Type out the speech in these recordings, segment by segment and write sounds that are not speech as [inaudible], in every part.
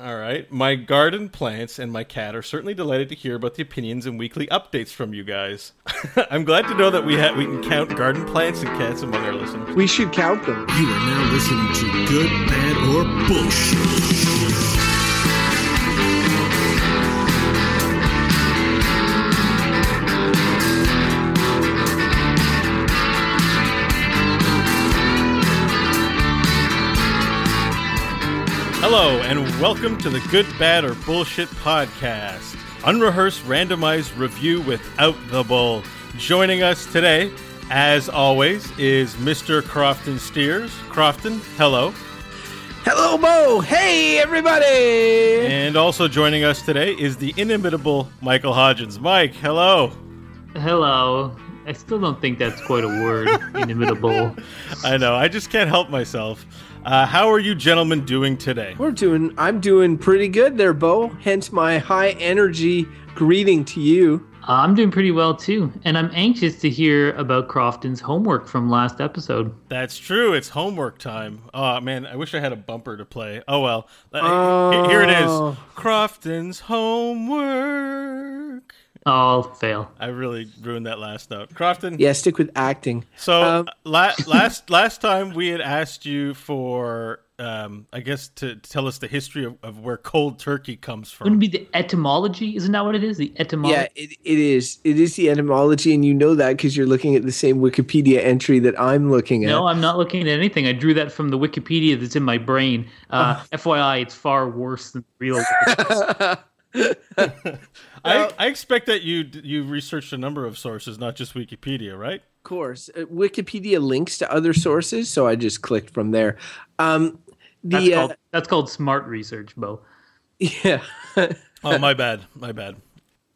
All right. My garden plants and my cat are certainly delighted to hear about the opinions and weekly updates from you guys. [laughs] I'm glad to know that we ha- we can count garden plants and cats among our listeners. We should count them. You are now listening to Good, Bad, or Bullshit. Hello, and welcome to the Good, Bad, or Bullshit podcast. Unrehearsed randomized review without the bull. Joining us today, as always, is Mr. Crofton Steers. Crofton, hello. Hello, Beau. Hey, everybody. And also joining us today is the inimitable Michael Hodgins. Mike, hello. Hello. I still don't think that's quite a word. [laughs] Inimitable. I know, I just can't help myself. Uh, how are you gentlemen doing today? We're doing. I'm doing pretty good there, Beau. Hence my high energy greeting to you. Uh, I'm doing pretty well too, and I'm anxious to hear about Crofton's homework from last episode. That's true. It's homework time. Oh man, I wish I had a bumper to play. Oh well. Uh, Here- Here it is. Oh. Crofton's homework. I'll fail. I really ruined that last note. Crofton. Yeah, stick with acting. So Um, la- last last time we had asked you for um, I guess to tell us the history of, of where cold turkey comes from. Wouldn't it be the etymology? Isn't that what it is? The etymology. Yeah, it, it is. It is the etymology, and you know that because you're looking at the same Wikipedia entry that I'm looking at. No, I'm not looking at anything. I drew that from the Wikipedia that's in my brain. Uh. [laughs] FYI, it's far worse than real. [laughs] [laughs] I, I expect that you you researched a number of sources, not just Wikipedia, right? Of course, uh, Wikipedia links to other sources, so I just clicked from there. Um, That's, the uh, that's called smart research, Beau. [laughs] yeah. Oh, my bad, my bad.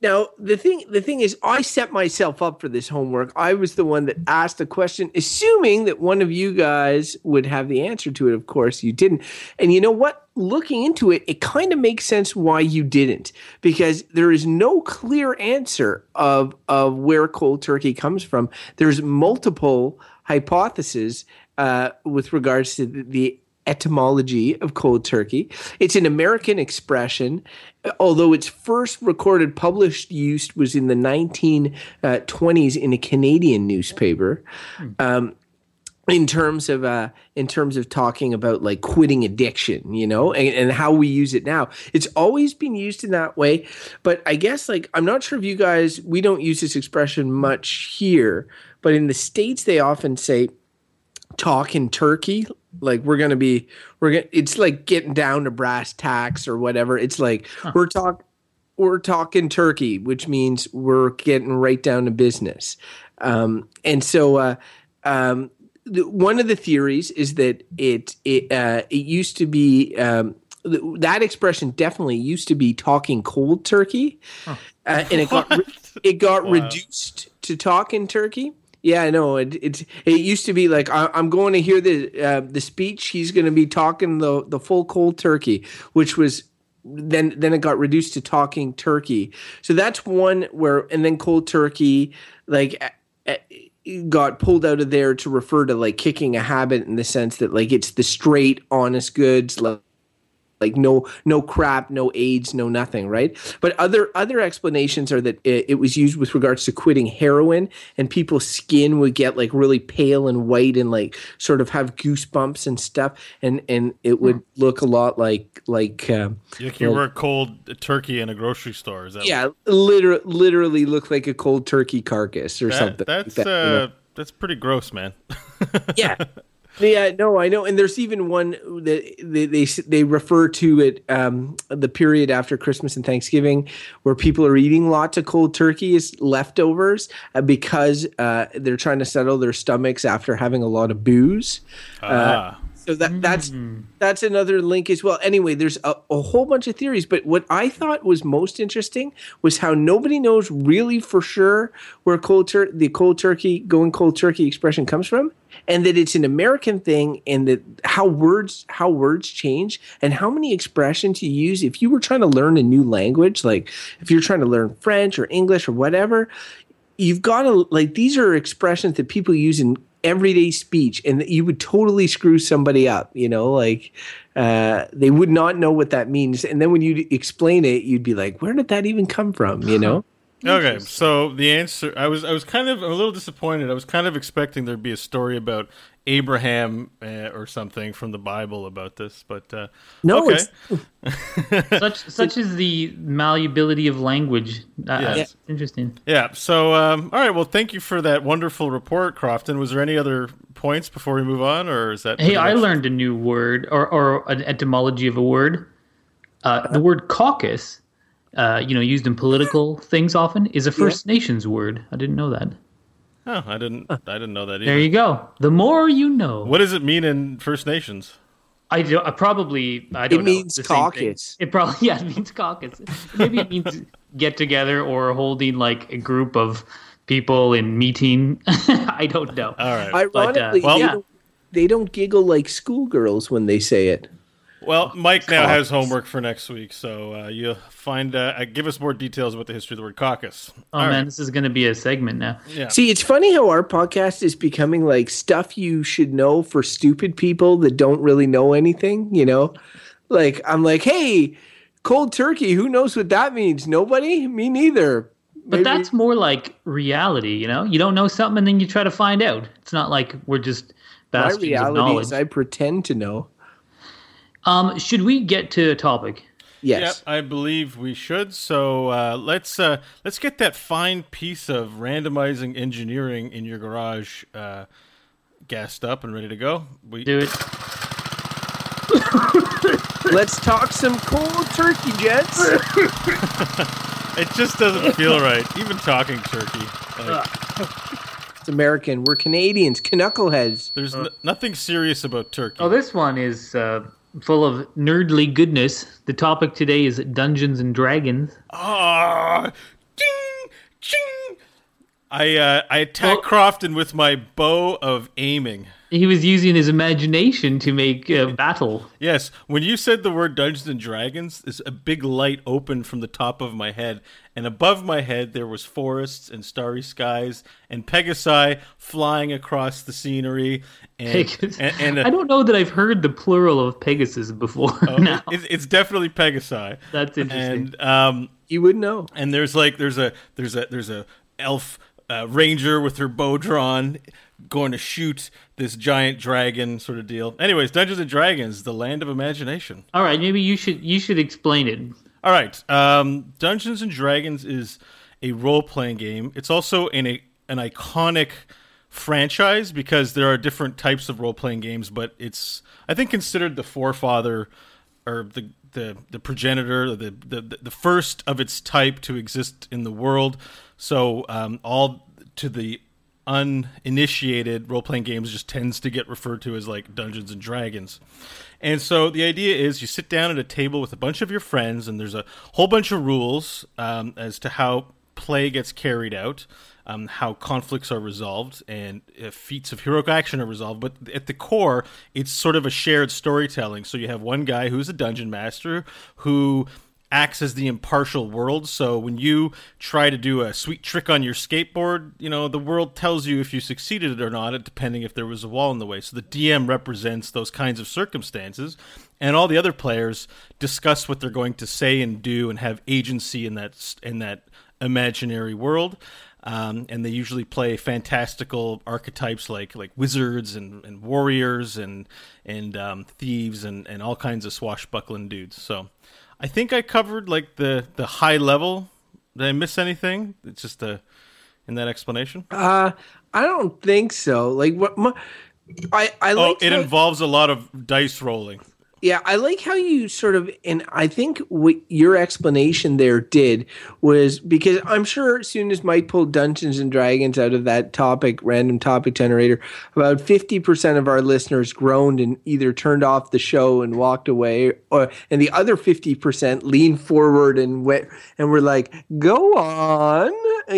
Now the thing the thing is I set myself up for this homework. I was the one that asked the question, assuming that one of you guys would have the answer to it. Of course you didn't. And you know what? Looking into it, it kind of makes sense why you didn't. Because there is no clear answer of of where cold turkey comes from. There's multiple hypotheses uh, with regards to the, the etymology of cold turkey. It's an American expression, although its first recorded published use was in the 1920s in a Canadian newspaper. Um, in terms of uh, in terms of talking about like quitting addiction, you know, and, and how we use it now, it's always been used in that way. But I guess like I'm not sure if you guys we don't use this expression much here, but in the states they often say talking turkey like we're gonna be we're gonna it's like getting down to brass tacks or whatever. It's like we're talk we're talking turkey which means we're getting right down to business. Um and so uh um one of the theories is that it it uh it used to be um th- that expression definitely used to be talking cold turkey. Uh, and it got [laughs] re- it got Wow. reduced to talking turkey yeah, I know. It it, it used to be like I, I'm going to hear the uh, the speech. He's going to be talking the the full cold turkey, which was then then it got reduced to talking turkey. So that's one where and then cold turkey like got pulled out of there to refer to like kicking a habit in the sense that like it's the straight honest goods like like no no crap no aids no nothing right but other other explanations are that it, it was used with regards to quitting heroin and people's skin would get like really pale and white and like sort of have goosebumps and stuff and and it would look a lot like like um, Like you were a cold turkey in a grocery store. Is that yeah literally literally look like a cold turkey carcass or that- something like that's that, you know? uh, that's pretty gross, man. [laughs] yeah yeah no i know and there's even one that they they, they refer to it um, the period after christmas and thanksgiving where people are eating lots of cold turkey as leftovers uh, because uh, they're trying to settle their stomachs after having a lot of booze ah. So that that's mm. that's another link as well. Anyway, there's a, a whole bunch of theories, but what I thought was most interesting was how nobody knows really for sure where cold tur- the cold turkey going cold turkey expression comes from, and that it's an American thing, and that how words how words change and how many expressions you use if you were trying to learn a new language, like if you're trying to learn French or English or whatever, you've got to like these are expressions that people use in everyday speech and you would totally screw somebody up you know like uh, they would not know what that means. And then when you explain it you'd be like where did that even come from? You know Okay, so the answer I was I was kind of a little disappointed. I was kind of expecting there'd be a story about Abraham uh, or something from the Bible about this, but uh, no okay. [laughs] such such is the malleability of language. Uh, Yes. that's Interesting. yeah. So um, all right, well, thank you for that wonderful report, Crofton. Was there any other points before we move on, or is that Hey, I much- learned a new word or, or an etymology of a word. Uh, the word caucus, uh, you know, used in political things often, is a First Nations word. I didn't know that. Oh, I didn't. I didn't know that either. There you go. The more you know. What does it mean in First Nations? I, do, I probably I don't know. means The same thing. caucus. It probably [laughs] yeah, it means caucus. Maybe it means get together or holding like a group of people in meeting. [laughs] I don't know. All right. ironically well- they, yeah. don't, they don't giggle like schoolgirls when they say it Well, Mike now has homework for next week, so uh, you'll find. Uh, uh, give us more details about the history of the word caucus. oh All man, right. this is going to be a segment now. Yeah. See, it's funny how our podcast is becoming like stuff you should know for stupid people that don't really know anything, you know? Like, I'm like, hey, cold turkey, who knows what that means? Nobody? Me neither. But that's more like reality, you know? You don't know something and then you try to find out. It's not like we're just my bastions of reality knowledge. is I pretend to know. Um, should we get to a topic? Yes. Yep, I believe we should. So uh, let's uh, let's get that fine piece of randomizing engineering in your garage uh, gassed up and ready to go. We, Do it. [laughs] Let's talk some cold turkey, jets. [laughs] it just doesn't feel right. Even talking turkey, like, it's American. We're Canadians, knuckleheads. there's n- nothing serious about turkey. Oh, this one is uh, full of nerdly goodness. The topic today is Dungeons and Dragons. Ah, ding, ching. I uh, I attack Well- Crofton with my bow of aiming. He was using his imagination to make uh, battle. Yes, when you said the word Dungeons and Dragons, this a big light opened from the top of my head, and above my head there was forests and starry skies and Pegasi flying across the scenery, and Pegasus. and, and, uh, I don't know that I've heard the plural of Pegasus before. [laughs] now. it's, it's definitely Pegasi. That's interesting. And um, You wouldn't know. and there's like there's a there's a there's a elf uh, ranger with her bow drawn going to shoot this giant dragon sort of deal anyways dungeons and dragons the land of imagination All right, maybe you should you should explain it. all right um, dungeons and dragons is a role-playing game it's also an, a, an iconic franchise because there are different types of role-playing games but it's i think considered the forefather or the the, the progenitor, the, the the first of its type to exist in the world. So um, all to the uninitiated role playing games just tends to get referred to as like Dungeons and Dragons. And so the idea is you sit down at a table with a bunch of your friends, and there's a whole bunch of rules um, as to how play gets carried out, um, how conflicts are resolved, and uh, feats of heroic action are resolved. But at the core, it's sort of a shared storytelling. So you have one guy who's a dungeon master who acts as the impartial world. So when you try to do a sweet trick on your skateboard, you know, the world tells you if you succeeded or not, depending if there was a wall in the way. So the DM represents those kinds of circumstances, and all the other players discuss what they're going to say and do and have agency in that in that imaginary world. Um, and they usually play fantastical archetypes like like wizards and, and warriors and and um, thieves and, and all kinds of swashbuckling dudes. So I think I covered like the the high level. Did I miss anything? It's just a in that explanation. Uh, I don't think so. Like what? My, I I Oh, like it involves a lot of dice rolling. Yeah, I like how you sort of, and I think what your explanation there did was because I'm sure as soon as Mike pulled Dungeons and Dragons out of that topic, random topic generator, about 50% of our listeners groaned and either turned off the show and walked away, or and the other 50% leaned forward and went and were like, "Go on,"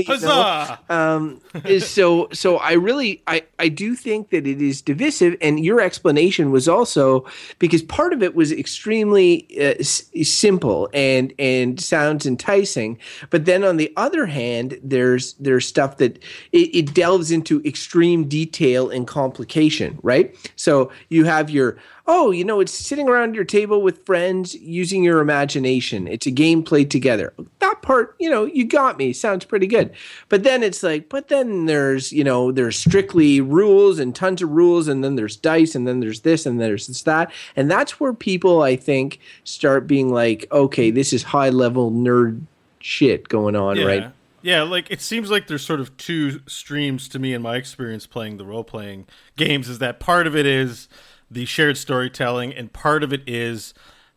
Huzzah! um, so so I really I I do think that it is divisive, and your explanation was also because part of it was extremely uh, s- simple and and sounds enticing, but then on the other hand, there's there's stuff that it, it delves into extreme detail and complication, right? So you have your oh, you know, it's sitting around your table with friends using your imagination. It's a game played together. That part, you know, you got me. Sounds pretty good. But then it's like, but then there's, you know, there's strictly rules and tons of rules, and then there's dice, and then there's this, and there's this, that. And that's where people, I think, start being like, okay, this is high level nerd shit going on, yeah. right? Yeah, like it seems like there's sort of two streams to me in my experience playing the role playing games is that part of it is the shared storytelling and part of it is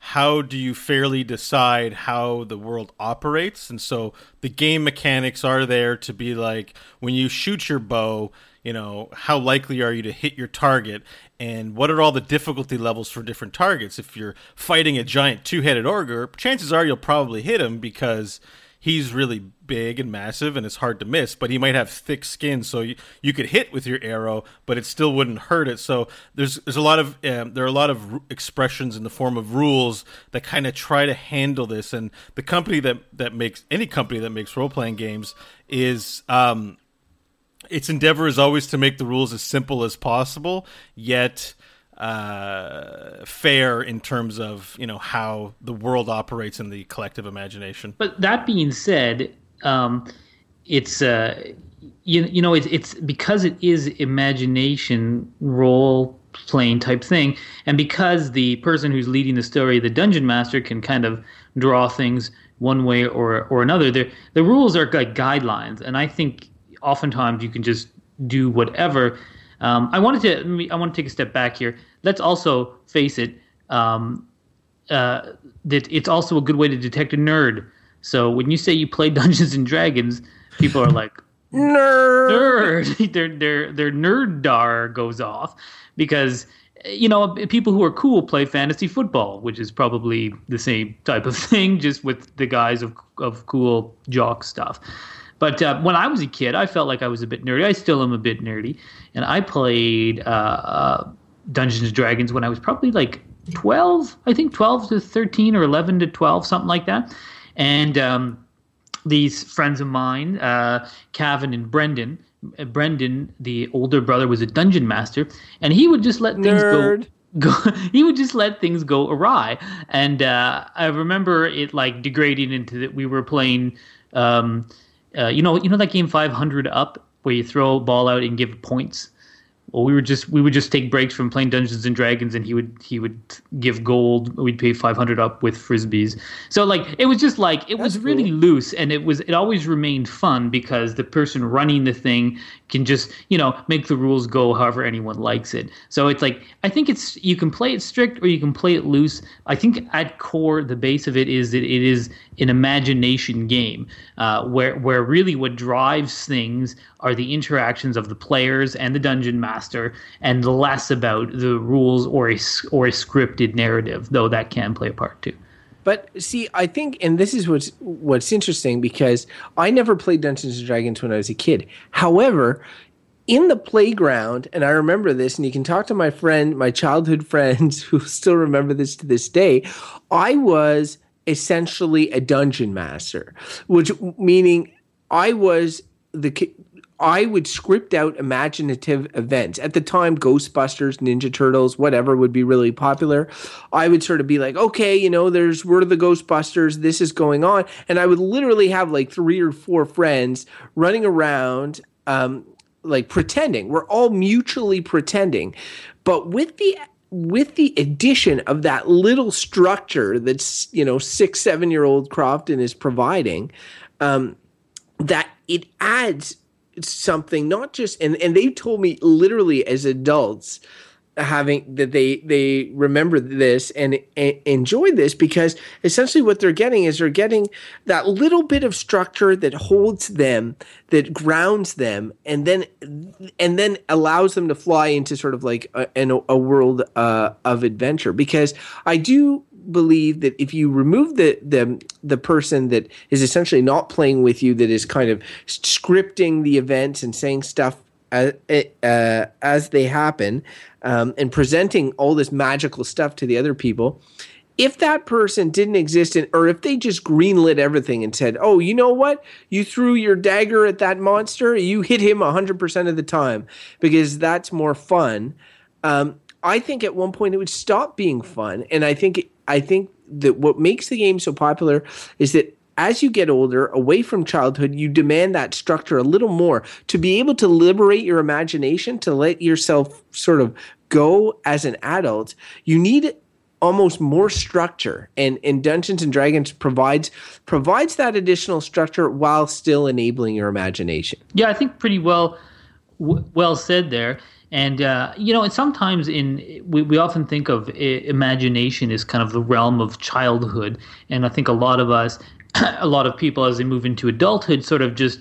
how do you fairly decide how the world operates? And so the game mechanics are there to be like when you shoot your bow you know how likely are you to hit your target? And what are all the difficulty levels for different targets? If you're fighting a giant two-headed ogre chances are you'll probably hit him because he's really big and massive and it's hard to miss but he might have thick skin so you, you could hit with your arrow but it still wouldn't hurt it. So there's there's a lot of um, there are a lot of r- expressions in the form of rules that kind of try to handle this and the company that that makes any company that makes role-playing games is um its endeavor is always to make the rules as simple as possible yet uh, fair in terms of you know how the world operates in the collective imagination. But that being said, um, it's uh, you you know it's it's because it is imagination role playing type thing, and because the person who's leading the story, the dungeon master, can kind of draw things one way or or another. The the rules are like guidelines, and I think oftentimes you can just do whatever. Um, I wanted to I want to take a step back here. Let's also face it. Um, uh, that it's also a good way to detect a nerd. So when you say you play [laughs] Dungeons and Dragons, people are like, [laughs] Nerd. nerd. [laughs] their their their nerd dar goes off because you know people who are cool play fantasy football, which is probably the same type of thing, just with the guise of of cool jock stuff. But uh, when I was a kid, I felt like I was a bit nerdy. I still am a bit nerdy, and I played uh, uh, Dungeons and Dragons when I was probably like twelve. I think twelve to thirteen or eleven to twelve, something like that. And um, these friends of mine, uh, Cavan and Brendan. uh, Brendan, the older brother, was a dungeon master, and he would just let things Nerd. go go [laughs] he would just let things go awry and uh, i remember it like degrading into that we were playing um, uh, you know you know that game 500 up where you throw a ball out and give points well we were just we would just take breaks from playing dungeons and dragons and he would he would give gold. We'd pay 500 up with frisbees. So like it was just like it was really cool. loose and it was it always remained fun because the person running the thing can just you know make the rules go however anyone likes it. So it's like i think it's you can play it strict or you can play it loose. I think at core the base of it is that it is an imagination game uh, where where really what drives things are the interactions of the players and the dungeon master and less about the rules or a or a scripted narrative though that can play a part too But see, I think, and this is what's what's interesting because I never played Dungeons and Dragons when I was a kid. However, in the playground, and I remember this, and you can talk to my friend, my childhood [laughs] friends who still remember this to this day. I was essentially a dungeon master, which meaning I was the I would script out imaginative events. At the time, Ghostbusters, Ninja Turtles, whatever would be really popular. I would sort of be like, okay, you know, there's of the Ghostbusters, this is going on. And I would literally have like three or four friends running around, um, like pretending. We're all mutually pretending. But with the with the addition of that little structure that's, you know, six, seven year old Crofton is providing, um, that it adds something not just and and they told me literally as adults having that they they remember this and, and enjoy this because essentially what they're getting is they're getting that little bit of structure that holds them that grounds them and then and then allows them to fly into sort of like a, a, a world uh, of adventure. Because i do believe that if you remove the the the person that is essentially not playing with you, that is kind of scripting the events and saying stuff as, uh, as they happen, um, and presenting all this magical stuff to the other people. If that person didn't exist, in, or if they just greenlit everything and said, "Oh, you know what? You threw your dagger at that monster. You hit him hundred percent of the time because that's more fun." Um, I think at one point it would stop being fun, and I think I think that what makes the game so popular is that as you get older, away from childhood, you demand that structure a little more to be able to liberate your imagination, to let yourself sort of go as an adult. You need almost more structure and, and dungeons and dragons provides provides that additional structure while still enabling your imagination yeah i think pretty well w- well said there and uh, you know and sometimes in we, we often think of imagination as kind of the realm of childhood. And i think a lot of us [clears throat] a lot of people as they move into adulthood sort of just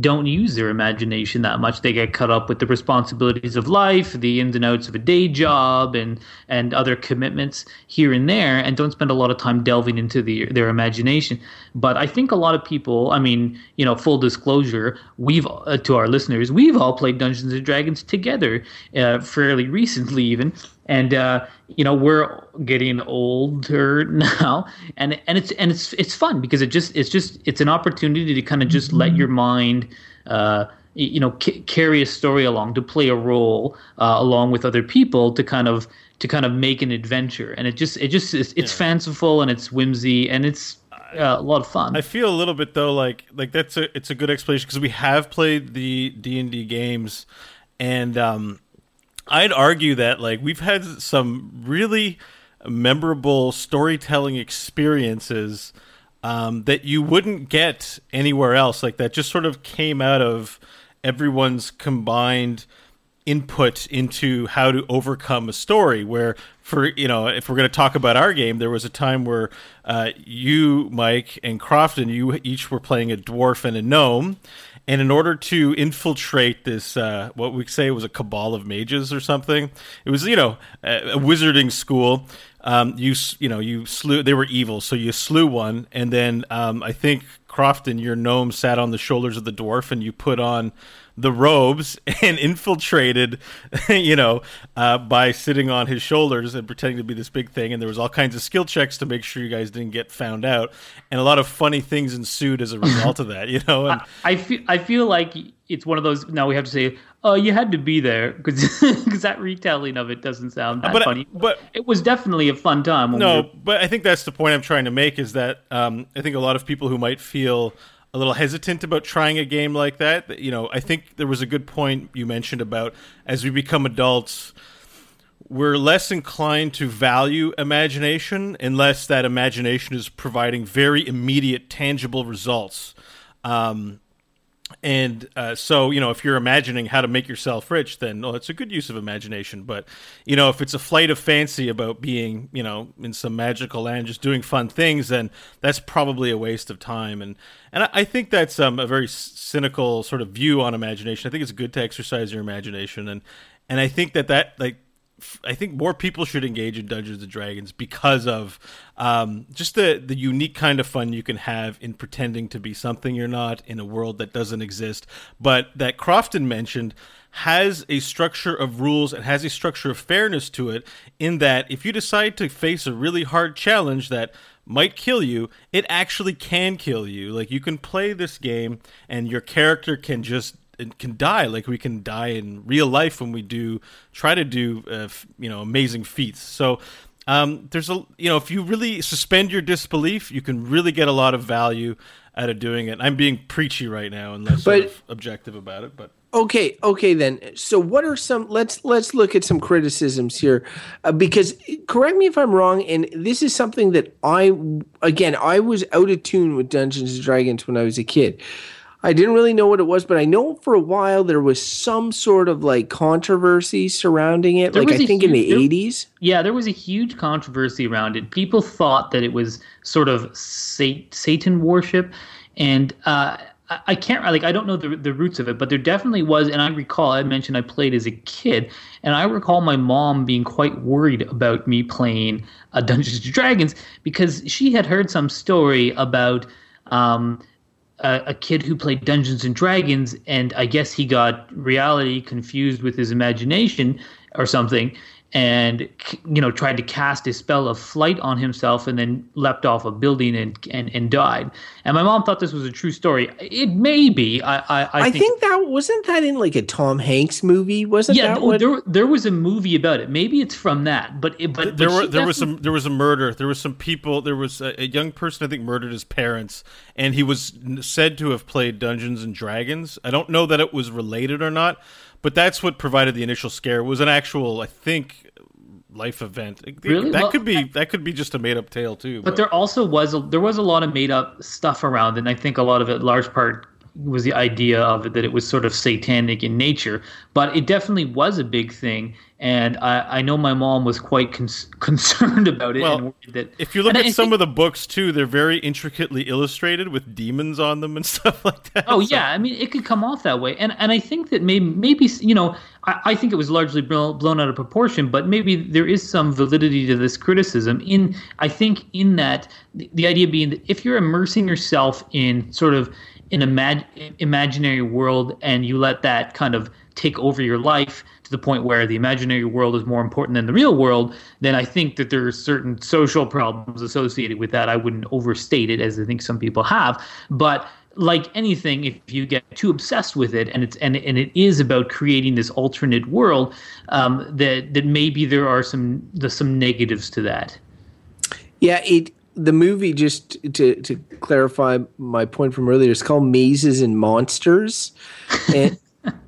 don't use their imagination that much. They get caught up with the responsibilities of life, the ins and outs of a day job, and and other commitments here and there, and don't spend a lot of time delving into the, their imagination. But I think a lot of people, I mean, you know, full disclosure, we've uh, to our listeners, we've all played Dungeons and Dragons together, uh, fairly recently even, and uh, you know we're getting older [laughs] now and and it's and it's it's fun because it just it's just it's an opportunity to kind of just let your mind uh, you know c- carry a story along to play a role uh, along with other people to kind of to kind of make an adventure and it just it just it's, it's yeah. fanciful and it's whimsy and it's uh, a lot of fun. I feel a little bit though like like that's a it's a good explanation because we have played the D and D games, and um, I'd argue that like we've had some really memorable storytelling experiences um, that you wouldn't get anywhere else. Like that just sort of came out of everyone's combined input into how to overcome a story where for you know if we're going to talk about our game there was a time where uh, you mike and crofton you each were playing a dwarf and a gnome and in order to infiltrate this, uh, what we say was a cabal of mages or something, it was you know a, a wizarding school. Um, you you know you slew they were evil, so you slew one, and then um, I think Crofton, your gnome, sat on the shoulders of the dwarf, and you put on the robes [laughs] and infiltrated, [laughs] you know, uh, by sitting on his shoulders and pretending to be this big thing. And there was all kinds of skill checks to make sure you guys didn't get found out, and a lot of funny things ensued as a [laughs] result of that. You know, and, I, I feel I feel like it's one of those. Now we have to say, oh, you had to be there because because that retelling of it doesn't sound that but, funny. But it was definitely a fun time. no, we were... but I think that's the point I'm trying to make is that um, I think a lot of people who might feel a little hesitant about trying a game like that. You know, I think there was a good point you mentioned about as we become adults, we're less inclined to value imagination unless that imagination is providing very immediate, tangible results. Um, and uh, so, you know, if you're imagining how to make yourself rich, then oh, it's a good use of imagination. But you know, if it's a flight of fancy about being, you know, in some magical land, just doing fun things, then that's probably a waste of time. And and I, think that's um, a very cynical sort of view on imagination. I think it's good to exercise your imagination, and and I think that that like I think more people should engage in Dungeons and Dragons because of um, just the the unique kind of fun you can have in pretending to be something you're not in a world that doesn't exist. But that Crofton mentioned has a structure of rules and has a structure of fairness to it. In that, if you decide to face a really hard challenge that might kill you, it actually can kill you. Like you can play this game and your character can just can die. Like we can die in real life when we do try to do uh, you know amazing feats. So um, there's a you know if you really suspend your disbelief you can really get a lot of value out of doing it. I'm being preachy right now and less but, sort of objective about it but okay okay then. So what are some let's let's look at some criticisms here uh, because correct me if i'm wrong and this is something that i again i was out of tune with dungeons and dragons when i was a kid I didn't really know what it was, but I know for a while there was some sort of like controversy surrounding it. There like I think huge, in the there, 80s. Yeah, there was a huge controversy around it. People thought that it was sort of Satan worship. And uh, I, can't like I don't know the the roots of it, but there definitely was, and I recall I mentioned I played as a kid, and I recall my mom being quite worried about me playing uh, Dungeons and Dragons because she had heard some story about. Um, a, a kid who played Dungeons and Dragons, and I guess he got reality confused with his imagination or something, and you know tried to cast a spell of flight on himself and then leapt off a building and and, and died. And my mom thought this was a true story. It may be. I i, I, I think, think, that wasn't that in like a tom hanks movie? Wasn't it? yeah that what? there, there was a movie about it. Maybe it's from that but it, but there but were there was some there was a murder. There was some people there was a, a young person i think murdered his parents and he was said to have played dungeons and dragons. I don't know that it was related or not but that's what provided the initial scare. It was an actual, I think, life event. Really? That Well, could be that could be just a made up tale too. But there also was a, there was a lot of made up stuff around, and I think a lot of it, large part, was the idea of it that it was sort of satanic in nature. But it definitely was a big thing, and I, I know my mom was quite [laughs] concerned about it. Well, and worried that if you look [laughs] at I some think- of the books too, they're very intricately illustrated with demons on them and [laughs] stuff like that. Oh So- yeah, I mean it could come off that way, and and I think that maybe maybe you know I, I think it was largely blown, blown out of proportion, but maybe there is some validity to this criticism. In I think in that the, the idea being that if you're immersing yourself in sort of an imag- imaginary world and you let that kind of take over your life to the point where the imaginary world is more important than the real world, then I think that there are certain social problems associated with that. I wouldn't overstate it as I think some people have, but like anything, if you get too obsessed with it and it's and and it is about creating this alternate world, um, that that maybe there are some the some negatives to that. Yeah, it the movie just to to clarify my point from earlier is called Mazes and Monsters, [laughs] and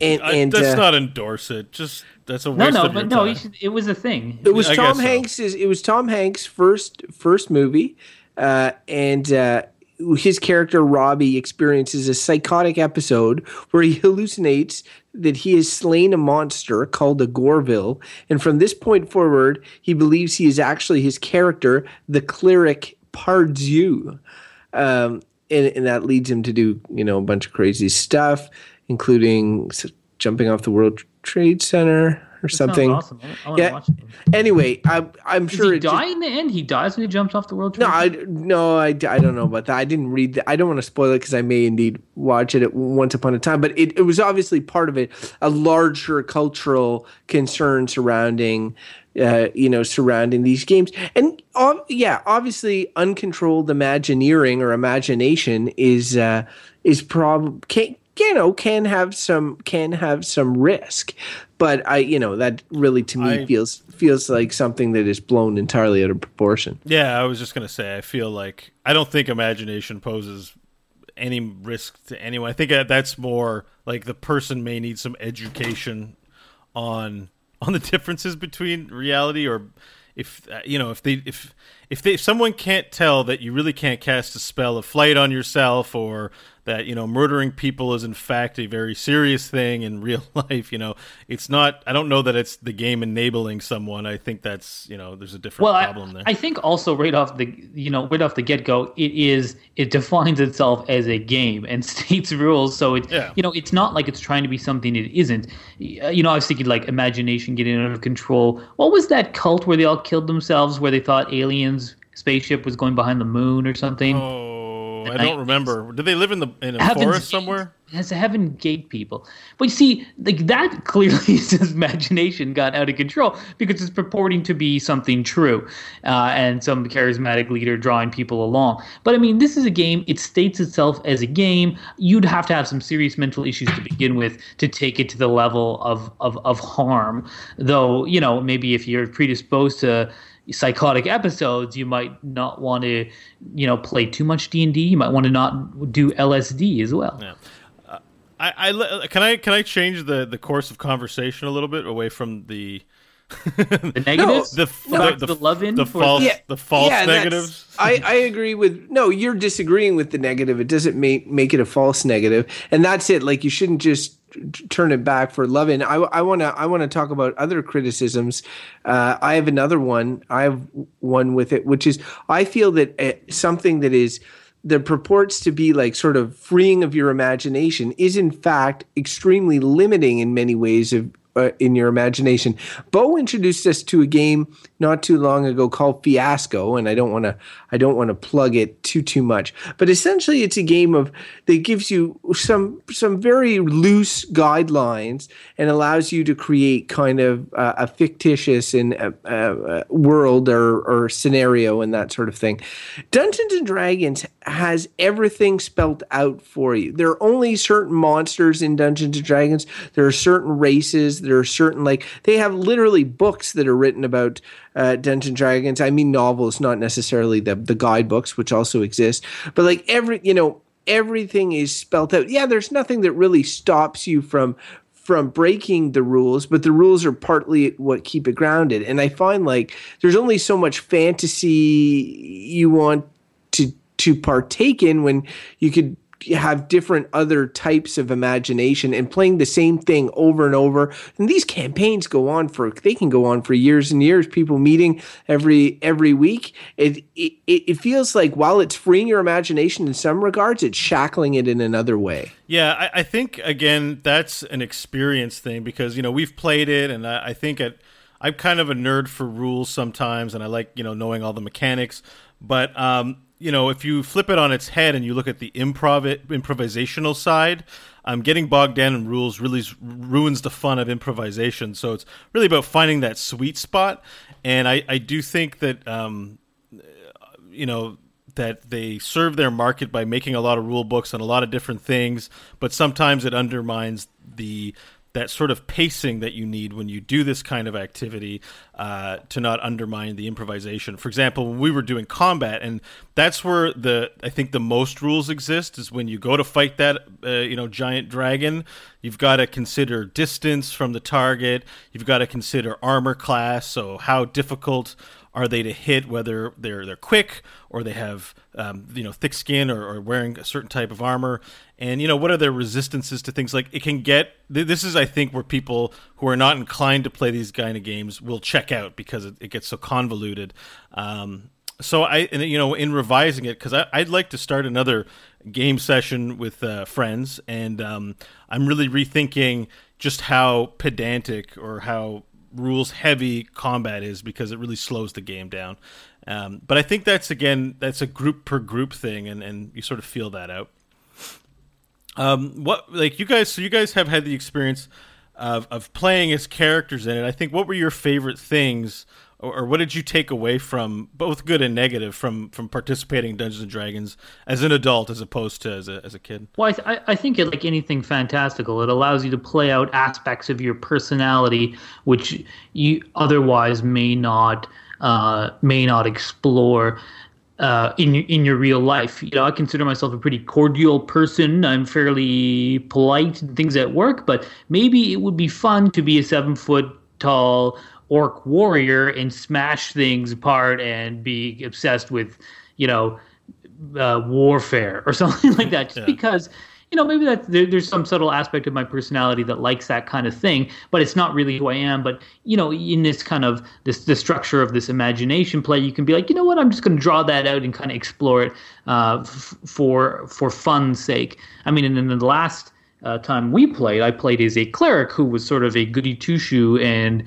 and, I, let's uh, not endorse it. Just that's a No, waste no, of but no, should, it was a thing. it was I Tom guess so. Hanks's it was Tom Hanks' first first movie, uh, and uh, his character Robbie experiences a psychotic episode where he hallucinates that he has slain a monster called a Gorville, and from this point forward, he believes he is actually his character, the cleric Pardieu. Um, and, and that leads him to do you know a bunch of crazy stuff, including jumping off the World Trade Center or Sounds something. awesome. I, I Yeah. Anyway, I, I'm Does sure he it just- die in the end? He dies when he jumps off the world trade. no, I no, I, I don't know about that. I didn't read. The, I don't want to spoil it because I may indeed watch it at once upon a time. But it, it was obviously part of it, a larger cultural concern surrounding, uh, you know, surrounding these games. And ob- yeah, obviously, uncontrolled imagineering or imagination is uh, is prob can you know can have some can have some risk. But I, you know, that really to me I- feels feels like something that is blown entirely out of proportion. Yeah, I was just gonna say. I feel like I don't think imagination poses any risk to anyone. I think that that's more like the person may need some education on on the differences between reality or if uh, you know if they if if they if someone can't tell that you really can't cast a spell of flight on yourself or that you know murdering people is in fact a very serious thing in [laughs] real life you know it's not i don't know that it's the game enabling someone i think that's you know there's a different well, problem I, there I think also right off the you know right off the get go, it is it defines itself as a game and [laughs] states rules. So it Yeah. you know it's not like it's trying to be something it isn't. You know, I was thinking like imagination getting out of control. What was that cult where they all killed themselves, where they thought aliens spaceship was going behind the moon or something? Oh, I don't remember. Did they live in the in a Heaven's forest somewhere? It's a Heaven Gate people. But you see, like that [laughs] clearly says imagination got out of control because it's purporting to be something true, uh, and some charismatic leader drawing people along. But I mean, this is a game. It states itself as a game. You'd have to have some serious mental issues to begin with to take it to the level of of, of harm. Though you know, maybe if you're predisposed to psychotic episodes you might not want to you know play too much d&d you might want to not do lsd as well Yeah. Uh, I, I can I can I change the the course of conversation a little bit away from the [laughs] The negatives? the No, the, the love-in the for- false Yeah, the false yeah, negatives. I, I agree with no. You're disagreeing with the negative. It doesn't make make it a false negative, and that's it. Like you shouldn't just turn it back for loving. I I want to I want to talk about other criticisms. Uh, I have another one. I have one with it, which is I feel that uh, something that is that purports to be like sort of freeing of your imagination is in fact extremely limiting in many ways of uh, in your imagination. Beau introduced us to a game not too long ago called Fiasco, and I don't want to I don't want to plug it too too much, but essentially it's a game of that gives you some some very loose guidelines and allows you to create kind of uh, a fictitious and uh, uh, world or, or scenario and that sort of thing. Dungeons and Dragons has everything spelled out for you. There are only certain monsters in Dungeons and Dragons. There are certain races. There are certain like they have literally books that are written about uh, Dungeons Dragons. I mean novels, not necessarily the the guidebooks, which also exist. But like every you know everything is spelled out. Yeah, there's nothing that really stops you from from breaking the rules, but the rules are partly what keep it grounded. And I find like there's only so much fantasy you want to to partake in when you could have different other types of imagination and playing the same thing over and over. And these campaigns go on for they can go on for years and years. People meeting every every week. It it, it feels like while it's freeing your imagination in some regards, it's shackling it in another way. Yeah, I, I think again that's an experience thing because you know we've played it, and I, I think at I'm kind of a nerd for rules sometimes, and I like you know knowing all the mechanics. But um, you know, if you flip it on its head and you look at the improv improvisational side, um, getting bogged down in rules really ruins the fun of improvisation. So it's really about finding that sweet spot. And I, I do think that, um, you know, that they serve their market by making a lot of rule books and a lot of different things, but sometimes it undermines the that sort of pacing that you need when you do this kind of activity uh, to not undermine the improvisation. For example, when we were doing combat, and that's where the I think the most rules exist is when you go to fight that uh, you know giant dragon. You've got to consider distance from the target. You've got to consider armor class. So how difficult are they to hit? Whether they're they're quick or they have um, you know thick skin or, or, wearing a certain type of armor, and you know what are their resistances to things like it can get. This is I think where people who are not inclined to play these kind of games will check out because it, it gets so convoluted. Um, so I, and, you know, in revising it, because I'd like to start another game session with uh, friends, and um, I'm really rethinking just how pedantic or how rules heavy combat is because it really slows the game down. Um, but I think that's again that's a group per group thing, and and you sort of feel that out. Um, what like you guys? So you guys have had the experience of of playing as characters in it. I think what were your favorite things? Or, or what did you take away from both good and negative from from participating in Dungeons and Dragons as an adult as opposed to as a as a kid? Well, I, th- I think it like anything fantastical, it allows you to play out aspects of your personality which you otherwise may not uh, may not explore. Uh, in in your real life. You know, I consider myself a pretty cordial person. I'm fairly polite and things at work, but maybe it would be fun to be a seven foot tall orc warrior and smash things apart and be obsessed with, you know, uh, warfare or [laughs] something like that. Just yeah. because, you know, maybe that there, there's some subtle aspect of my personality that likes that kind of thing, but it's not really who I am. But you know, in this kind of this the structure of this imagination play, you can be like, you know what, I'm just going to draw that out and kind of explore it uh, f- for for fun's sake. I mean, and then the last uh, time we played, I played as a cleric who was sort of a goody two shoe and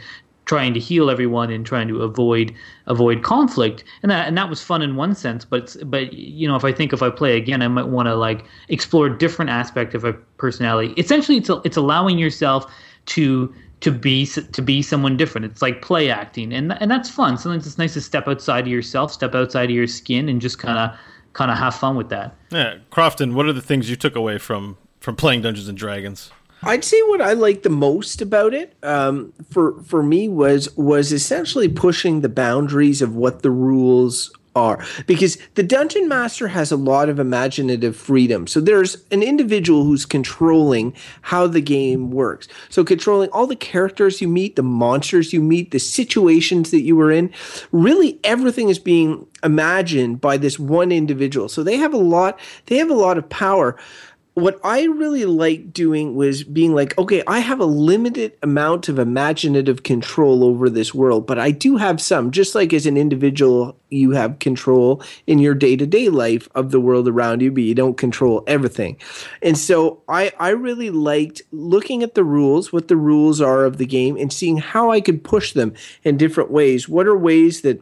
trying to heal everyone and trying to avoid avoid conflict. And that and that was fun in one sense but but you know if i think if i play again i might want to like explore a different aspect of a personality. Essentially it's it's allowing yourself to to be to be someone different. It's like play acting and and that's fun. Sometimes it's nice to step outside of yourself step outside of your skin and just kind of kind of have fun with that. Yeah crofton what are the things you took away from from playing dungeons and dragons I'd say what I liked the most about it, um, for for me, was was essentially pushing the boundaries of what the rules are because the dungeon master has a lot of imaginative freedom. So there's an individual who's controlling how the game works. So controlling all the characters you meet, the monsters you meet, the situations that you were in, really everything is being imagined by this one individual. So they have a lot they have a lot of power what I really liked doing was being like, okay, I have a limited amount of imaginative control over this world, but I do have some. Just like as an individual, you have control in your day to day life of the world around you, but you don't control everything. And so I, I really liked looking at the rules, what the rules are of the game, and seeing how I could push them in different ways. What are ways that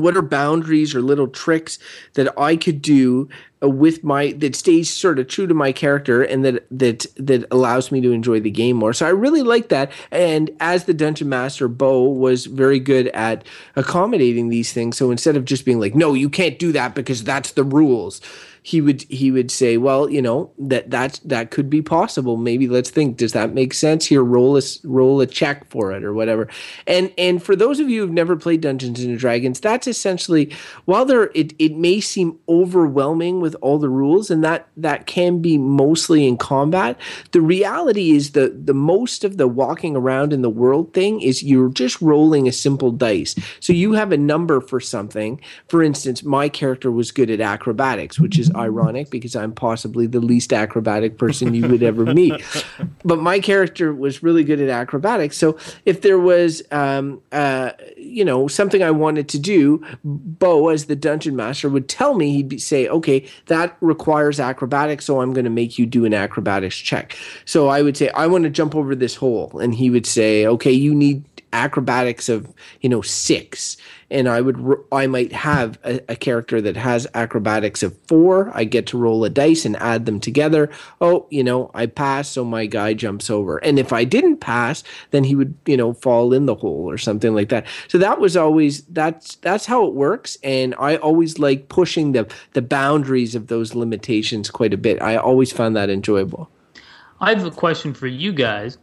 what are boundaries or little tricks that I could do uh, with my that stays sort of true to my character and that that that allows me to enjoy the game more. So I really like that. And as the dungeon master, Beau was very good at accommodating these things. So instead of just being like, "No, you can't do that because that's the rules," he would he would say, well, you know that that that could be possible. Maybe let's think. Does that make sense? Here, roll a roll a check for it or whatever. And and for those of you who've never played Dungeons and Dragons, that's essentially while there it it may seem overwhelming with all the rules, and that that can be mostly in combat. The reality is the the most of the walking around in the world thing is you're just rolling a simple dice. So you have a number for something. For instance, my character was good at acrobatics, which is ironic because I'm possibly the least acrobatic person you would ever meet. [laughs] But my character was really good at acrobatics. So if there was, um, uh, you know, something I wanted to do, Beau, as the dungeon master, would tell me, he'd be, say, okay, that requires acrobatics, so I'm going to make you do an acrobatics check. So I would say, I want to jump over this hole. And he would say, okay, you need acrobatics of you know six. And i would i might have a, a, character that has acrobatics of four. I get to roll a dice and add them together. Oh you know i pass so my guy jumps over. And if i didn't pass then he would you know fall in the hole or something like that. So that was always that's that's how it works. And i always like pushing the the boundaries of those limitations quite a bit. I always found that enjoyable. I have a question for you guys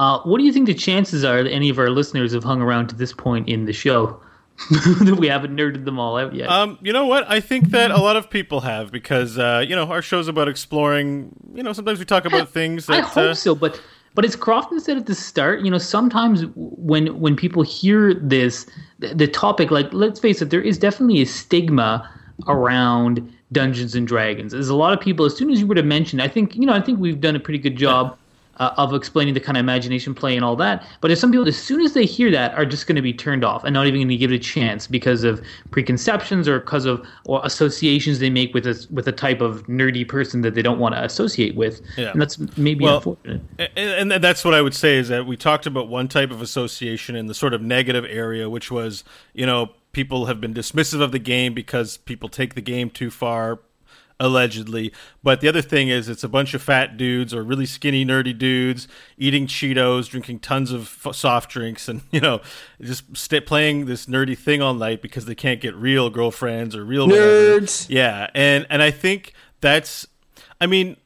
uh, what do you think the chances are that any of our listeners have hung around to this point in the show? [laughs] that we haven't nerded them all out yet. Um, you know what? I think that a lot of people have because uh, you know our show's about exploring. You know, sometimes we talk about [laughs] I, things. That, I hope uh, so, but but as Crofton said at the start, you know, sometimes when when people hear this, the, the topic, like let's face it, there is definitely a stigma around Dungeons and Dragons. There's a lot of people. As soon as you were to mention, I think you know, I think we've done a pretty good job uh, of explaining the kind of imagination play and all that. But there's some people, as soon as they hear that, are just going to be turned off and not even going to give it a chance because of preconceptions or because of or associations they make with a with a type of nerdy person that they don't want to associate with. Yeah. And that's maybe well, unfortunate. And, and that's what I would say is that we talked about one type of association in the sort of negative area, which was you know people have been dismissive of the game because people take the game too far allegedly. But the other thing is, it's a bunch of fat dudes or really skinny, nerdy dudes eating Cheetos, drinking tons of f- soft drinks, and [laughs] you know, just stay playing this nerdy thing all night because they can't get real girlfriends or real nerds. Whatever. Yeah, and and I think that's, I mean.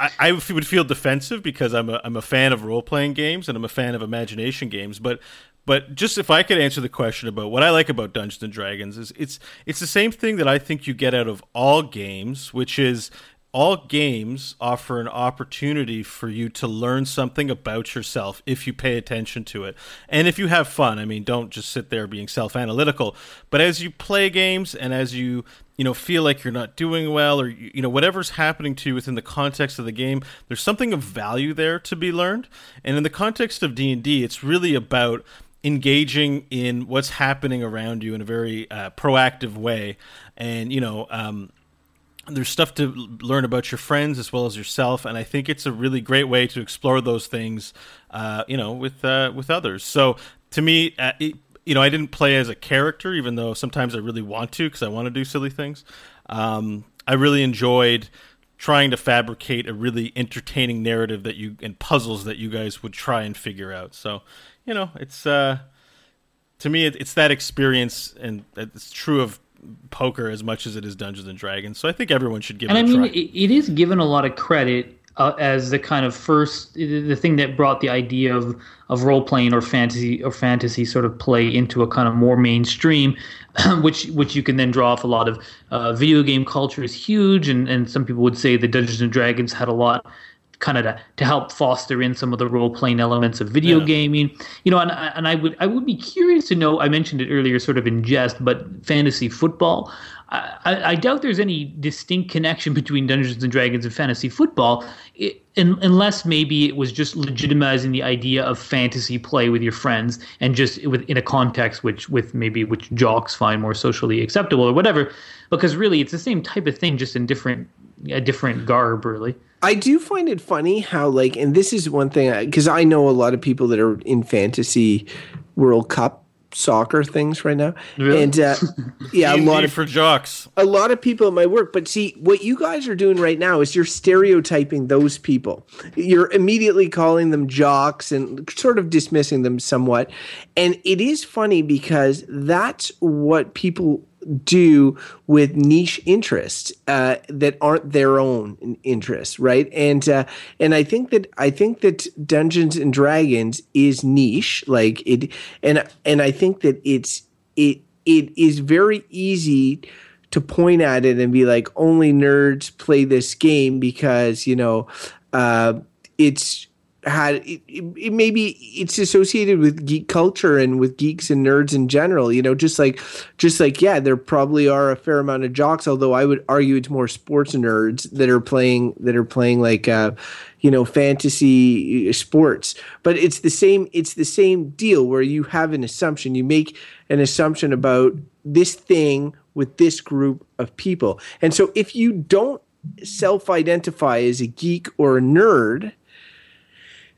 I, I would feel defensive because I'm a I'm a fan of role playing games and I'm a fan of imagination games, but but just if I could answer the question about what I like about Dungeons and Dragons is it's it's the same thing that I think you get out of all games, which is all games offer an opportunity for you to learn something about yourself if you pay attention to it and if you have fun. I mean, don't just sit there being self-analytical, but as you play games and as you you know feel like you're not doing well or you know whatever's happening to you within the context of the game there's something of value there to be learned and in the context of D&D it's really about engaging in what's happening around you in a very uh, proactive way. And you know um, there's stuff to learn about your friends as well as yourself. And i think it's a really great way to explore those things uh, you know with uh, with others. So to me uh, it, you know i didn't play as a character even though sometimes i really want to because i want to do silly things. Um, i really enjoyed trying to fabricate a really entertaining narrative that you and puzzles that you guys would try and figure out. So you know, it's uh, to me, it, it's that experience, and it's true of poker as much as it is Dungeons and Dragons. So I think everyone should give. And it I mean, it, it is given a lot of credit uh, as the kind of first the thing that brought the idea of of role playing or fantasy or fantasy sort of play into a kind of more mainstream, [clears throat] which which you can then draw off a lot of uh, video game culture is huge, and and some people would say the Dungeons and Dragons had a lot kind of to, to help foster in some of the role playing elements of video Yeah. gaming. You know, and and I would I would be curious to know. I mentioned it earlier, sort of in jest, but fantasy football. I, I doubt there's any distinct connection between Dungeons and Dragons and fantasy football, i un unless maybe it was just legitimizing the idea of fantasy play with your friends and just with in a context which with maybe which jocks find more socially acceptable or whatever. Because really, it's the same type of thing, just in different a different garb, really. I do find it funny how like, and this is one thing because I know a lot of people that are in fantasy World Cup soccer things right now, Really? and uh, [laughs] yeah, a lot of for jocks. a lot of people at my work. But see, what you guys are doing right now is you're stereotyping those people. You're immediately calling them jocks and sort of dismissing them somewhat. And it is funny because that's what people do with niche interests uh, that aren't their own interests, right? And uh, and I think that I think that Dungeons and Dragons is niche, like it, and and I think that it's it it is very easy to point at it and be like only nerds play this game because you know uh, it's had it, it, maybe it's associated with geek culture and with geeks and nerds in general you know just like just like yeah there probably are a fair amount of jocks although i would argue it's more sports nerds that are playing that are playing like uh you know fantasy uh, sports. But it's the same it's the same deal where you have an assumption. You make an assumption about this thing with this group of people. And so if you don't self-identify as a geek or a nerd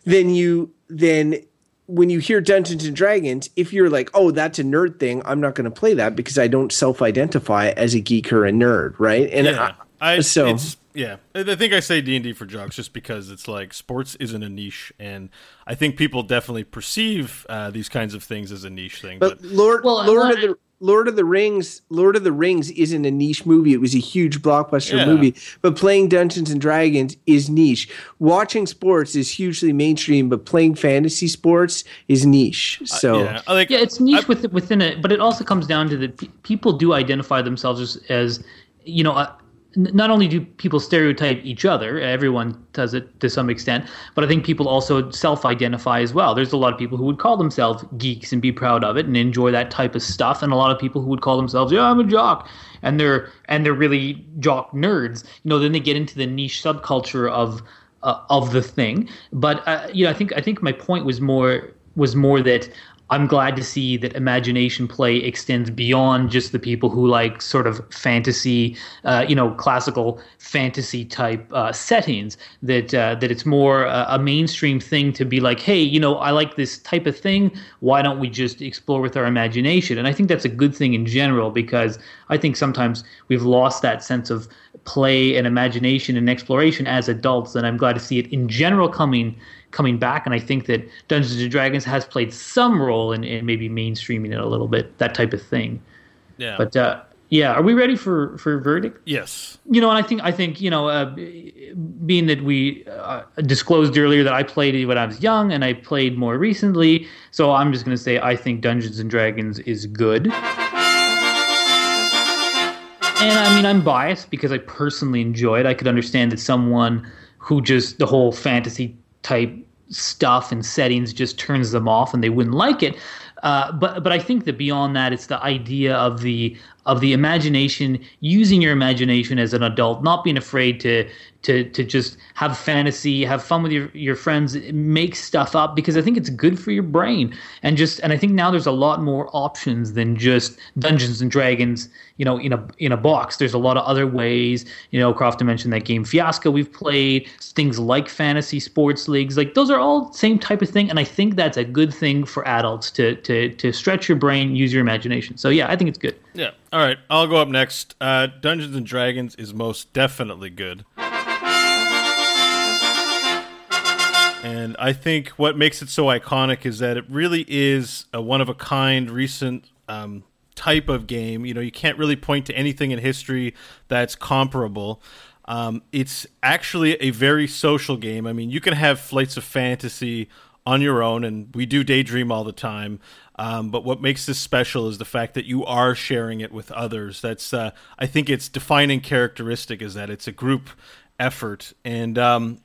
then you then when you hear Dungeons and Dragons, if you're like, oh, that's a nerd thing, I'm not going to play that because I don't self-identify as a geek or a nerd, right? And Yeah, I, I so- it's, yeah. I I think I say D and D for jocks just because it's like sports isn't a niche, and I think people definitely perceive uh, these kinds of things as a niche thing. But, but Lord Well, Lord of the Lord of the Rings, Lord of the Rings isn't a niche movie. It was a huge blockbuster Yeah. movie. But playing Dungeons and Dragons is niche. Watching sports is hugely mainstream, but playing fantasy sports is niche. So yeah, like Yeah, it's niche with, within it, but it also comes down to that people do identify themselves as, as you know, uh, n- not only do people stereotype each other, everyone does it to some extent, but I think people also self identify as well. There's a lot of people who would call themselves geeks and be proud of it and enjoy that type of stuff, and a lot of people who would call themselves, yeah, I'm a jock. And they're and they're really jock nerds. You know, then they get into the niche subculture of uh, of the thing. But uh, you know, I think I think my point was more was more that I'm glad to see that imagination play extends beyond just the people who like sort of fantasy, uh, you know, classical fantasy type uh, settings. That uh, that it's more uh, a mainstream thing to be like, hey, you know, I like this type of thing. Why don't we just explore with our imagination? And I think that's a good thing in general because I think sometimes we've lost that sense of play and imagination and exploration as adults. And I'm glad to see it in general coming coming back. And I think that Dungeons and Dragons has played some role in, in maybe mainstreaming it a little bit, that type of thing. yeah, But uh, yeah, are we ready for for verdict? yes, You know, and I think I think you know, uh, being that we uh, disclosed earlier that I played it when I was young and I played more recently, so I'm just going to say I think Dungeons and Dragons is good. And I mean, I'm biased because I personally enjoy it. I could understand that someone who just the whole fantasy type stuff and settings just turns them off and they wouldn't like it. Uh, but but I think that beyond that, it's the idea of the of the imagination, using your imagination as an adult, not being afraid to to to just have fantasy, have fun with your your friends, make stuff up because I think it's good for your brain. And just and I think now there's a lot more options than just Dungeons and Dragons, you know, in a in a box. There's a lot of other ways. You know, Crofton mentioned that game Fiasco we've played, things like fantasy sports leagues. Like those are all same type of thing. And I think that's a good thing for adults to to to stretch your brain, use your imagination. So yeah, I think it's good. Yeah. All right, I'll go up next. Uh, Dungeons and Dragons is most definitely good. And I think what makes it so iconic is that it really is a one of a kind, recent um, type of game. You know, you can't really point to anything in history that's comparable. Um, it's actually a very social game. I mean, you can have flights of fantasy on your own, and we do daydream all the time. Um, but what makes this special is the fact that you are sharing it with others. That's, uh, I think, its defining characteristic is that it's a group effort, and um,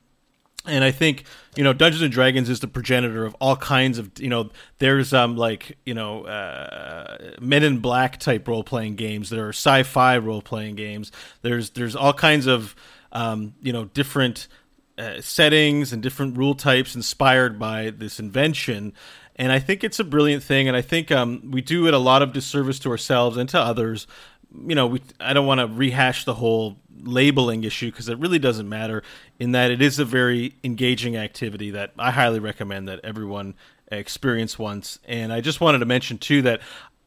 and I think you know Dungeons and Dragons is the progenitor of all kinds of you know there's um like you know uh, Men in Black type role playing games. There are sci-fi role playing games. There's there's all kinds of um, you know different uh, settings and different rule types inspired by this invention. And I think it's a brilliant thing, and I think um, we do it a lot of disservice to ourselves and to others you know, we, I don't want to rehash the whole labeling issue because it really doesn't matter in that it is a very engaging activity that I highly recommend that everyone experience once. And I just wanted to mention too that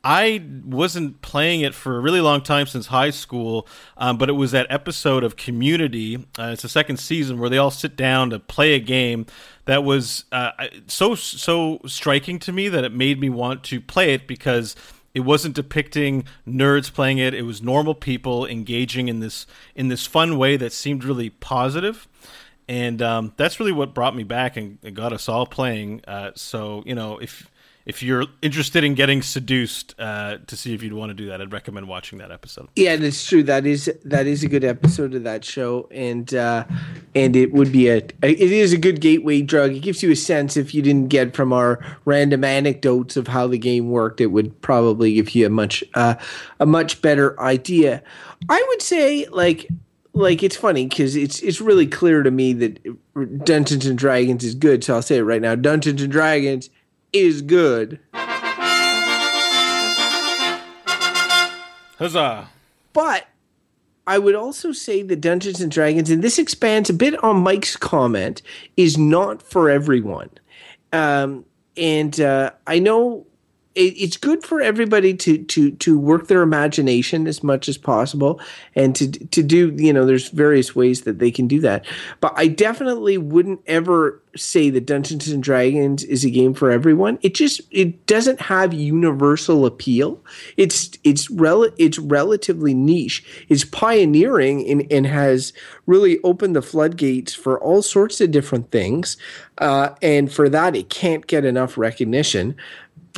I wasn't playing it for a really long time since high school, um, but it was that episode of Community. Uh, it's the second season where they all sit down to play a game that was uh, so so striking to me that it made me want to play it because it wasn't depicting nerds playing it. It was normal people engaging in this in this fun way that seemed really positive, and um, that's really what brought me back and, got us all playing. Uh, so you know, if if you're interested in getting seduced uh, to see if you'd want to do that, I'd recommend watching that episode. Yeah, that's true. That is that is a good episode of that show, and uh, and it would be a it is a good gateway drug. It gives you a sense if you didn't get from our random anecdotes of how the game worked, it would probably give you a much uh, a much better idea. I would say like like it's funny because it's it's really clear to me that Dungeons and Dragons is good. So I'll say it right now: Dungeons and Dragons is good. Huzzah! But I would also say that Dungeons and Dragons, and this expands a bit on Mike's comment, is not for everyone. Um, and uh, I know it's good for everybody to to to work their imagination as much as possible and to to do you know there's various ways that they can do that. But i definitely wouldn't ever say that dungeons and dragons is a game for everyone. It just it doesn't have universal appeal. It's it's rel- it's relatively niche. It's pioneering and, and has really opened the floodgates for all sorts of different things. Uh, and for that it can't get enough recognition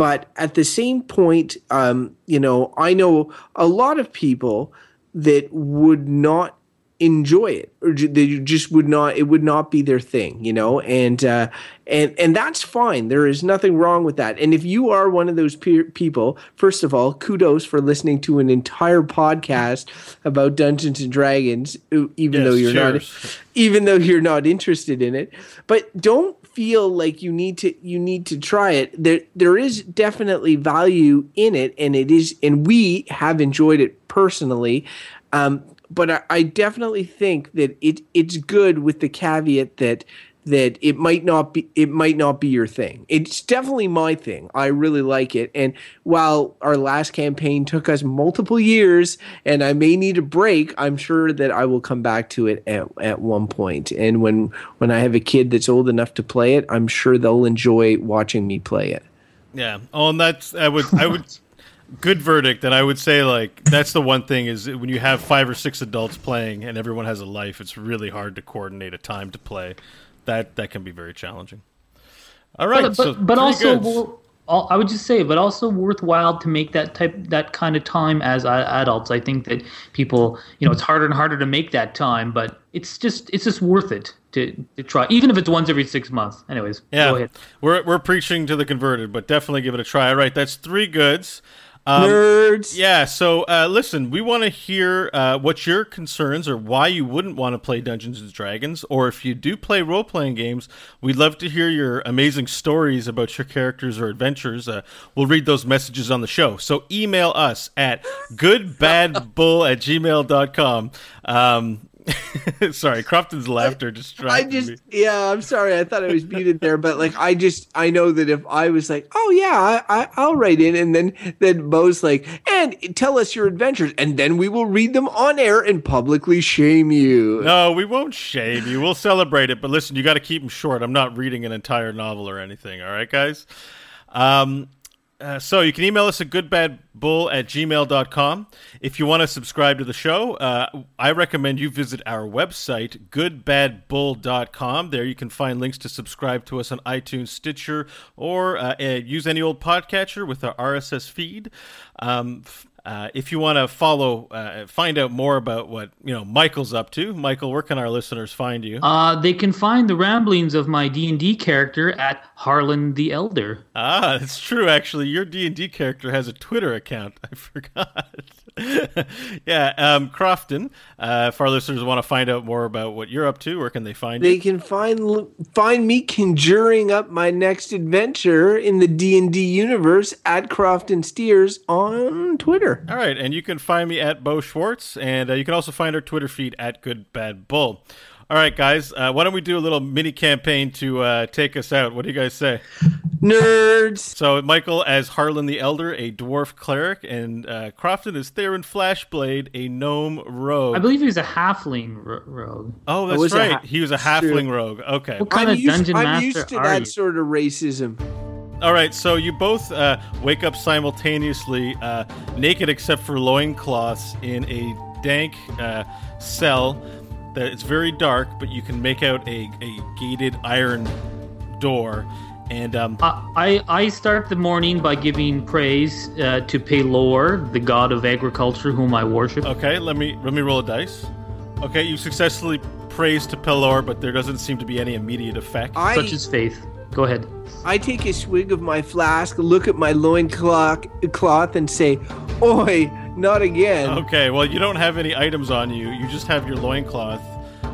but at the same point, um, you know, I know a lot of people that would not enjoy it or they just would not it would not be their thing you know? And uh and and that's fine. There is nothing wrong with that. And if you are one of those pe- people first of all kudos for listening to an entire podcast about dungeons and dragons even yes, though you're cheers. not even though you're not interested in it. But don't feel like you need to you need to try it. There there is definitely value in it and it is and we have enjoyed it personally. Um, but I, I definitely think that it it's good with the caveat that that it might not be it might not be your thing. It's definitely my thing. I really like it. And while our last campaign took us multiple years and I may need a break, I'm sure that I will come back to it at, at one point. And when when I have a kid that's old enough to play it, I'm sure they'll enjoy watching me play it. Yeah. Oh, and that's I would I would [laughs] good verdict. And I would say like that's the one thing is when you have five or six adults playing and everyone has a life, it's really hard to coordinate a time to play. That that can be very challenging. All right, but, so but, but also well, I would just say, but also worthwhile to make that type that kind of time as adults. I think that people, you know, it's harder and harder to make that time, but it's just it's just worth it to, to try, even if it's once every six months. Anyways, go yeah, ahead. we're we're preaching to the converted, but definitely give it a try. All right, that's three goods. Um, Nerds. Yeah, so uh, listen, we want to hear uh, what your concerns or why you wouldn't want to play Dungeons and Dragons, or if you do play role playing games, we'd love to hear your amazing stories about your characters or adventures. Uh, we'll read those messages on the show. So email us at goodbadbull at gmail.com. Um, [laughs] sorry, Crofton's laughter I distracted just me. yeah, I'm sorry. I thought I was muted there, but like I just I know that if I was like, oh yeah, I, I I'll write in, and then then Beau's like, and tell us your adventures, and then we will read them on air and publicly shame you. No, we won't shame you. We'll celebrate it. But listen, you got to keep them short. I'm not reading an entire novel or anything. All right, guys? Um, uh, so you can email us at goodbadbull at gmail.com. If you want to subscribe to the show, uh, I recommend you visit our website, goodbadbull.com. There you can find links to subscribe to us on iTunes, Stitcher, or uh, uh, use any old podcatcher with our RSS feed. Um, f- Uh, if you want to follow, uh, find out more about what you know Michael's up to, Michael, where can our listeners find you? Uh, they can find the ramblings of my D and D character at Harlan the Elder. Ah, that's true. Actually, your D and D character has a Twitter account. [laughs] I forgot. [laughs] yeah, um, Crofton. Uh, if our listeners want to find out more about what you're up to, where can they find you? They you? can find find me conjuring up my next adventure in the D and D universe at Crofton Steers on Twitter. All right, and you can find me at Beau Schwartz, and uh, you can also find our Twitter feed at Good Bad Bull. All right, guys, uh, why don't we do a little mini campaign to uh, take us out? What do you guys say? Nerds. So, Michael as Harlan the Elder, a dwarf cleric, and uh, Crofton is Theron Flashblade, a gnome rogue. I believe he was a halfling ro- rogue. oh, that's was a right. ha- he was a true. halfling rogue. Okay. What kind I'm of used, dungeon I'm master used to are that you? sort of racism. All right, so you both uh, wake up simultaneously, uh, naked except for loincloths, in a dank uh, cell that it's very dark, but you can make out a, a gated iron door. And um, I, I I start the morning by giving praise uh, to Pelor, the god of agriculture, whom I worship. okay, let me let me roll a dice. Okay, you successfully praise to Pelor, but there doesn't seem to be any immediate effect. I Such as faith. Go ahead. I take a swig of my flask, look at my loincloth cloth, and say, "Oi, not again." Okay, well, you don't have any items on you. You just have your loincloth.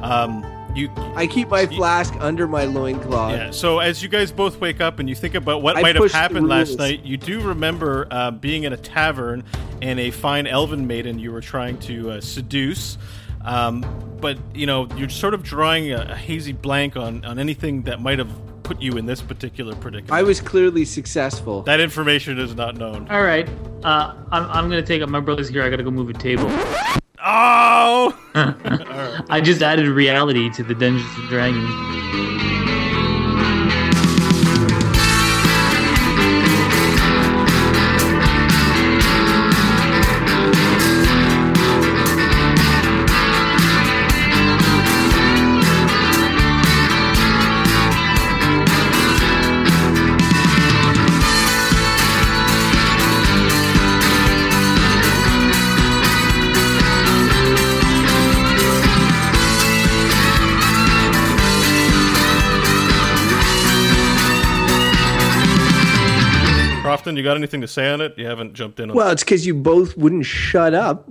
Um, you I keep my flask under my loincloth. Yeah. So as you guys both wake up and you think about what I might have happened last night, you do remember uh, being in a tavern and a fine elven maiden you were trying to uh, seduce. Um, but you know you're sort of drawing a, a hazy blank on on anything that might have put you in this particular predicament. I was clearly successful. that information is not known. All right. Uh, I'm, I'm going to take up my brother's here. I got to go move a table. Oh! [laughs] I just added reality to the Dungeons and Dragons. You got anything to say on it? You haven't jumped in Well, it's because you both wouldn't shut up.